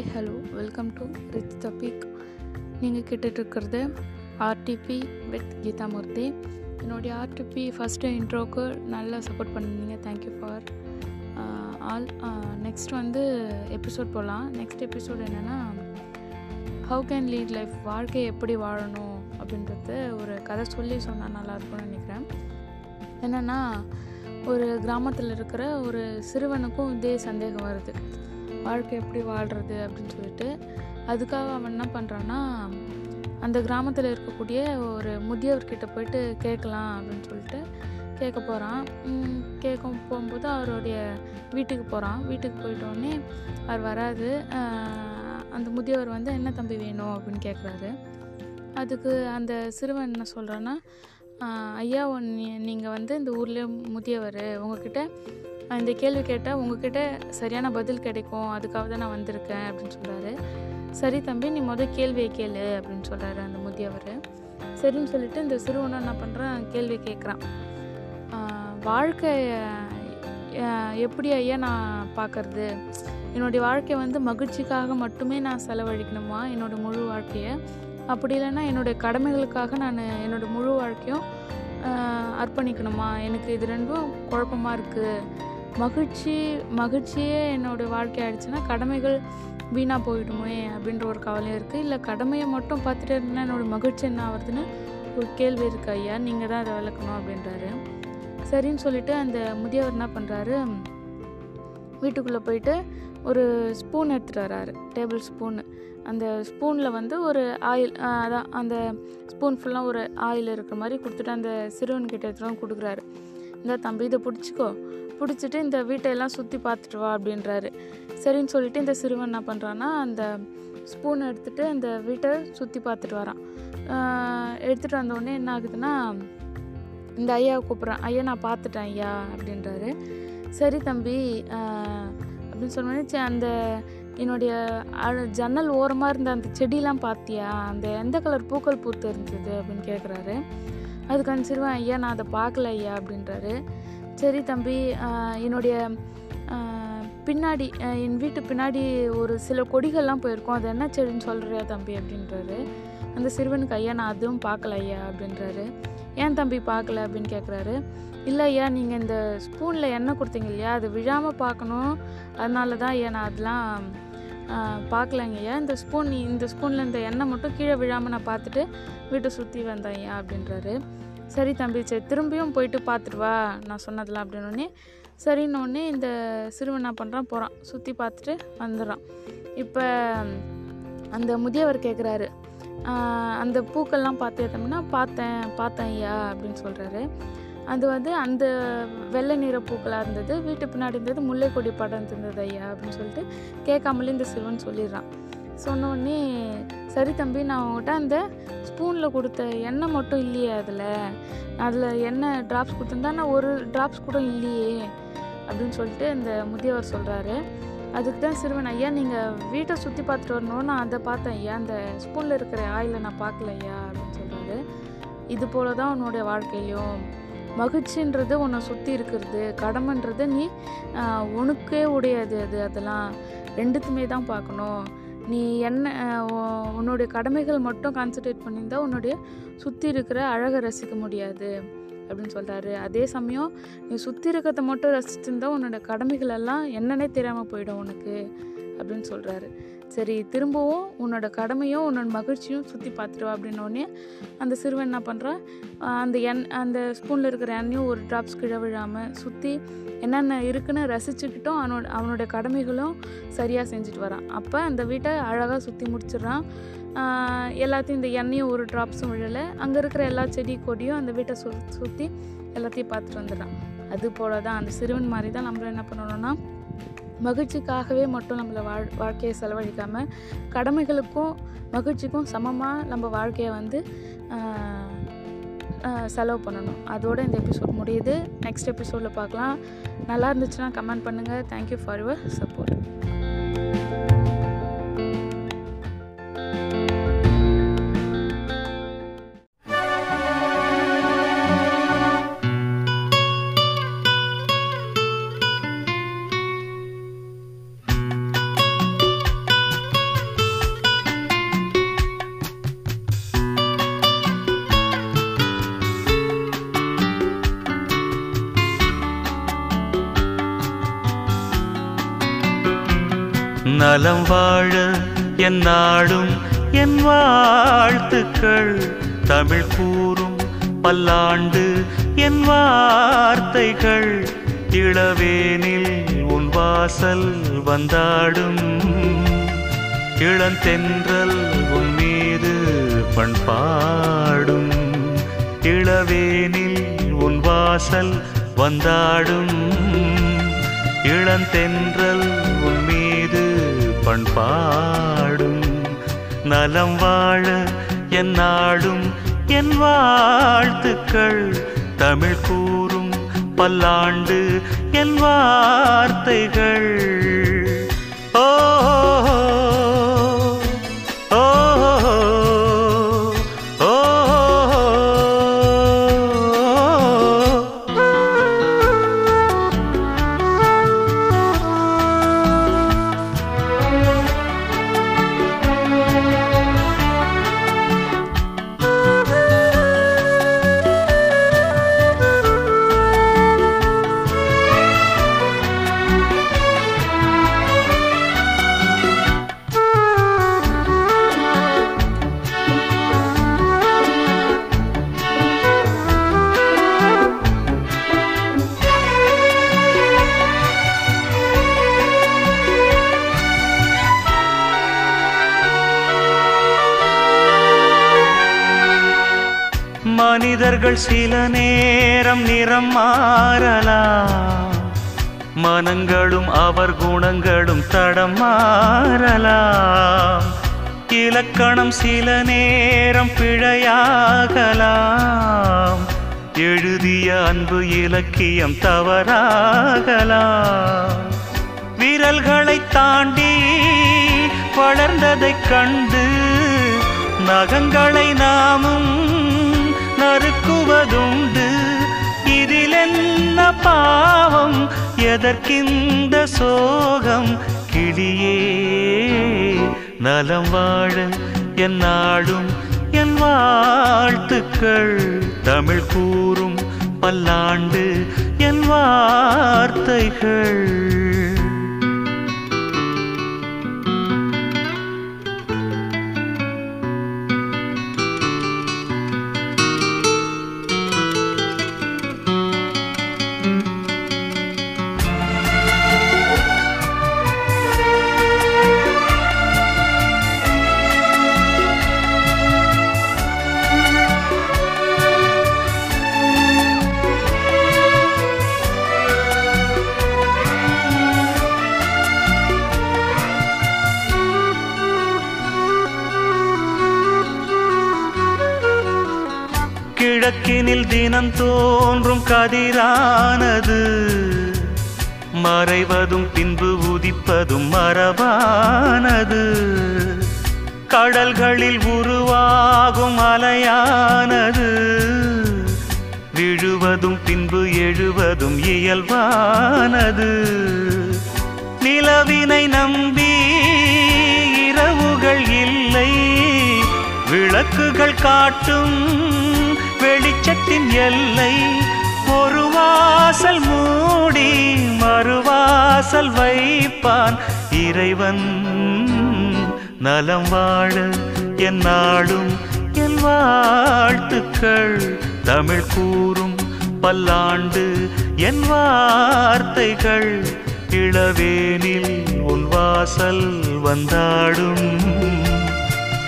Hi hello. Welcome to ரிச் தபிக் நீங்கள் கேட்டுட்ருக்கிறது ஆர்டிபி வித் கீதாமூர்த்தி. என்னுடைய ஆர்டிபி ஃபஸ்ட்டு இன்ட்ரோக்கு நல்லா சப்போர்ட் பண்ணிருந்தீங்க thank you for all next வந்து எபிசோட் போகலாம் நெக்ஸ்ட் எபிசோட் என்னென்னா ஹவு கேன் லீட் லைஃப் வாழ்க்கை எப்படி வாழணும் அப்படின்றது ஒரு கதை சொல்லி சொன்னால் நல்லாயிருக்கும்னு நினைக்கிறேன். என்னென்னா ஒரு கிராமத்தில் இருக்கிற ஒரு சிறுவனுக்கும் இதே சந்தேகம் வருது. வாழ்க்கை எப்படி வாழ்கிறது அப்படின்னு சொல்லிட்டு அதுக்காக அவன் என்ன பண்ணுறான்னா அந்த கிராமத்தில் இருக்கக்கூடிய ஒரு முதியவர்கிட்ட போயிட்டு கேட்கலாம் அப்படின்னு சொல்லிட்டு கேட்க போகிறான் கேட்க போகும்போது அவருடைய வீட்டுக்கு போகிறான் வீட்டுக்கு போயிட்டோடனே அவர் வராது அந்த முதியவர் வந்து என்ன தம்பி வேணும்? அப்படின்னு கேட்குறாரு அதுக்கு அந்த சிறுவன் என்ன சொல்கிறான்னா ஐயா ஒன் நீங்கள் வந்து இந்த ஊர்லேயே முதியவர். உங்ககிட்ட இந்த கேள்வி கேட்டால் உங்ககிட்ட சரியான பதில் கிடைக்கும். அதுக்காக தான் நான் வந்திருக்கேன் அப்படின்னு சொல்கிறாரு சரி தம்பி நீ முதல் கேள்வியை கேளு அப்படின்னு சொல்கிறாரு அந்த முதியவர் சரின்னு சொல்லிட்டு இந்த சிறுவனை என்ன பண்ணுறான் கேள்வி கேட்குறான் வாழ்க்கை எப்படி ஐயா நான் பார்க்கறது என்னுடைய வாழ்க்கையை வந்து மகிழ்ச்சிக்காக மட்டுமே நான் செலவழிக்கணுமா? என்னோடய முழு வாழ்க்கையை? அப்படி இல்லைன்னா என்னுடைய கடமைகளுக்காக நான் என்னோடய முழு வாழ்க்கையும் அர்ப்பணிக்கணுமா? எனக்கு இது ரெண்டும் குழப்பமாக இருக்குது மகிழ்ச்சி மகிழ்ச்சியே என்னோடய வாழ்க்கை ஆயிடுச்சுன்னா கடமைகள் வீணாக போயிடுமே அப்படின்ற ஒரு கவலையும் இருக்குது இல்லை கடமையை மட்டும் பார்த்துட்டு இருந்தால் என்னோடய மகிழ்ச்சி என்ன ஆகுதுன்னு ஒரு கேள்வி இருக்கு ஐயா. நீங்கள் தான் அதை விளக்கணும் அப்படின்றாரு. சரின்னு சொல்லிட்டு அந்த முதியவர் என்ன பண்ணுறாரு வீட்டுக்குள்ளே போயிட்டு ஒரு ஸ்பூன் எடுத்துகிட்டு வராரு. டேபிள் ஸ்பூனு அந்த ஸ்பூனில் வந்து ஒரு ஆயில் அதான் அந்த ஸ்பூன் ஃபுல்லாக ஒரு ஆயில் இருக்கிற மாதிரி கொடுத்துட்டு அந்த சிறுவன்கிட்ட எடுத்துகிட்டு கொடுக்குறாரு. இந்த தம்பி இதை பிடிச்சிக்கோ. பிடிச்சிட்டு இந்த வீட்டையெல்லாம் சுற்றி பார்த்துட்டு வா அப்படின்றாரு. சரின்னு சொல்லிட்டு இந்த சிறுவன் என்ன பண்ணுறான்னா அந்த ஸ்பூன் எடுத்துகிட்டு அந்த வீட்டை சுற்றி பார்த்துட்டு வரான். எடுத்துகிட்டு வந்தோடனே என்ன ஆகுதுன்னா இந்த ஐயாவை கூப்பிட்றான். ஐயா நான் பார்த்துட்டேன் ஐயா அப்படின்றாரு. சரி தம்பி அப்படின்னு சொன்னோடனே அந்த என்னுடைய ஜன்னல் ஓரமாக இருந்த அந்த செடியெலாம் பார்த்தியா? அந்த எந்த கலர் பூக்கள் பூத்து இருந்தது? அப்படின்னு கேட்குறாரு அதுக்கு அந்த சிறுவன் ஐயா நான் அதை பார்க்கல ஐயா அப்படின்றாரு. சரி தம்பி என்னுடைய பின்னாடி என் வீட்டு பின்னாடி ஒரு சில கொடிகள்லாம் போயிருக்கோம். அது என்ன செடின்னு சொல்கிறியா தம்பி அப்படின்றாரு. அந்த சிறுவனுக்கு ஐயா நான் அதுவும் பார்க்கல ஐயா அப்படின்றாரு. ஏன் தம்பி பார்க்கல? அப்படின்னு கேட்குறாரு இல்லை ஐயா நீங்கள் இந்த ஸ்பூனில் எண்ணெய் கொடுத்தீங்க இல்லையா? அது விழாமல் பார்க்கணும். அதனால தான் ஐயா நான் அதெலாம் பார்க்கலங்க ஐயா. இந்த ஸ்பூன் இந்த ஸ்பூனில் இந்த எண்ணெய் மட்டும் கீழே விழாமல் நான் பார்த்துட்டு வீட்டை சுற்றி வந்தேன் ஐயா அப்படின்றாரு. சரி தம்பி சரி திரும்பியும் போயிட்டு பார்த்துட்டு வா நான் சொன்னதெல்லாம் அப்படின்னோடனே சரின்னொடனே இந்த சிறுவன் என்ன பண்ணுறான் போகிறான் சுற்றி பார்த்துட்டு வந்துடுறான். இப்போ அந்த முதியவர் கேட்குறாரு அந்த பூக்கள்லாம் பார்த்து ஏற்றோம்னா பார்த்தேன் பார்த்தேன் ஐயா அப்படின்னு சொல்கிறாரு அது வந்து அந்த வெள்ளை நிற பூக்களாக இருந்தது வீட்டு பின்னாடி இருந்தது முல்லை கொடி படம் இருந்தது ஐயா அப்படின்னு சொல்லிட்டு கேட்காமலே இந்த சிறுவன் சொல்லிடுறான். சொன்னோடனே சரி தம்பி நான் உங்கள்கிட்ட அந்த ஸ்பூனில் கொடுத்த எண்ணெய் மட்டும் இல்லையே அதில்? அதில் எண்ணெய் ட்ராப்ஸ் கொடுத்துருந்தா நான் ஒரு ட்ராப்ஸ் கூட இல்லையே அப்படின்னு சொல்லிட்டு இந்த முதியவர் சொல்கிறாரு அதுக்கு தான் சிறுவன் ஐயா நீங்கள் வீட்டை சுற்றி பார்த்துட்டு வரணும். நான் அதை பார்த்தேன். ஐயா அந்த ஸ்பூனில் இருக்கிற ஆயிலை நான் பார்க்கல ஐயா அப்படின்னு சொல்கிறாரு இது போல தான் உன்னோடைய வாழ்க்கையிலையும் மகிழ்ச்சின்றது உன்னை சுற்றி இருக்கிறது. கடமைன்றது நீ உனக்கே உடையது அது. அதெல்லாம் ரெண்டுத்துமே தான் பார்க்கணும். நீ என்ன உன்னுடைய கடமைகள் மட்டும் கான்சன்ட்ரேட் பண்ணியிருந்தா உன்னுடைய சுற்றி இருக்கிற அழகை ரசிக்க முடியாது அப்படின்னு சொல்கிறாரு அதே சமயம் நீ சுற்றி இருக்கிறத மட்டும் ரசிச்சிருந்தா உன்னோட கடமைகள் எல்லாம் என்னன்னே தெரியாமல் போயிடும் உனக்கு. அப்படின்னு சொல்கிறாரு சரி திரும்பவும் உன்னோட கடமையும் உன்னோட மகிழ்ச்சியும் சுற்றி பார்த்துருவா அப்படின்னோடனே அந்த சிறுவன் என்ன பண்ணுறான் அந்த எண் அந்த ஸ்பூனில் இருக்கிற எண்ணையும் ஒரு ட்ராப்ஸ் கீழே விழாமல் சுற்றி என்னென்ன இருக்குன்னு ரசிச்சுக்கிட்டும் அவனோட அவனோட கடமைகளும் சரியாக செஞ்சுட்டு வரான். அப்போ அந்த வீட்டை அழகாக சுற்றி முடிச்சிடுறான். எல்லாத்தையும் இந்த எண்ணெயும் ஒரு ட்ராப்ஸும் விழலை. அங்கே இருக்கிற எல்லா செடி கொடியும் அந்த வீட்டை சு சுற்றி எல்லாத்தையும் பார்த்துட்டு வந்துடுறான். அது போல தான் அந்த சிறுவன் மாதிரி தான் நம்மளும் என்ன பண்ணணும்னா மகிழ்ச்சிக்காகவே மட்டும் நம்மளை வாழ் வாழ்க்கையை செலவழிக்காமல் கடமைகளுக்கும் மகிழ்ச்சிக்கும் சமமாக நம்ம வாழ்க்கையை வந்து செலவு பண்ணணும். அதோடு இந்த எபிசோட் முடியுது. நெக்ஸ்ட் எபிசோடில் பார்க்கலாம். நல்லா இருந்துச்சுன்னா கமெண்ட் பண்ணுங்கள் தேங்க்யூ ஃபார் யுவர் சப்போர்ட் நலம் வாழ என் நாடும் என் வாழ்த்துக்கள். தமிழ் கூறும் பல்லாண்டு என் வார்த்தைகள். இளவேனில் உன் வாசல் வந்தாடும். இளந்தென்றல் உன் மீது பண்பாடும். இளவேனில் உன் வாசல் வந்தாடும். இளந்தென்றல் பண்பாடும் நலம் வாழ என் நாடும் என் வாழ்த்துக்கள். தமிழ் கூறும் பல்லாண்டு என் வார்த்தைகள். ஓ மனிதர்கள் சில நேரம் நிறம் மாறலாம். மனங்களும் அவர் குணங்களும் தடம் மாறலாம். இலக்கணம் சில நேரம் பிழையாகலாம். எழுதிய அன்பு இலக்கியம் தவறாகலாம். விரல்களை தாண்டி வளர்ந்ததைக் கண்டு நகங்களை நாமும் எதற்கிந்த சோகம் கிளியே? நலம் வாழ என் நாடும் என் வாழ்த்துக்கள். தமிழ் கூறும் பல்லாண்டு என் வார்த்தைகள். கிழக்கினில் தினம் தோன்றும் கதிரானது. மறைவதும் பின்பு உதிப்பதும் மரபானது. கடல்களில் உருவாகும் அலையானது விழுவதும் பின்பு எழுவதும் இயல்பானது. நிலவினை நம்பி இரவுகள் இல்லை. விளக்குகள் காட்டும் வெளிச்சத்தின் எல்லை. ஒரு வாசல் மூடி மறுவாசல் வைப்பான். இறைவன் நலம் வாழ என் நாளும் என் வாழ்த்துக்கள். தமிழ் கூறும் பல்லாண்டு என் வார்த்தைகள். இளவேனில் உன் வாசல் வந்தாடும்.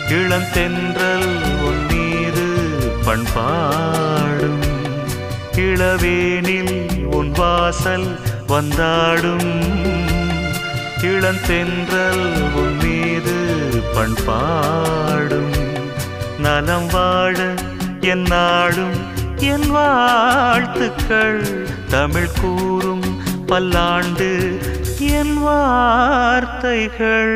இளந்தென்றல் உன் பண்பாடும் இளவேனில் உன் வாசல் வந்தாடும். இளந்தென்றல் உன் மீது பண்பாடும் நலம் வாழ என் நாடும் என் வாழ்த்துக்கள். தமிழ் கூறும் பல்லாண்டு என் வார்த்தைகள்.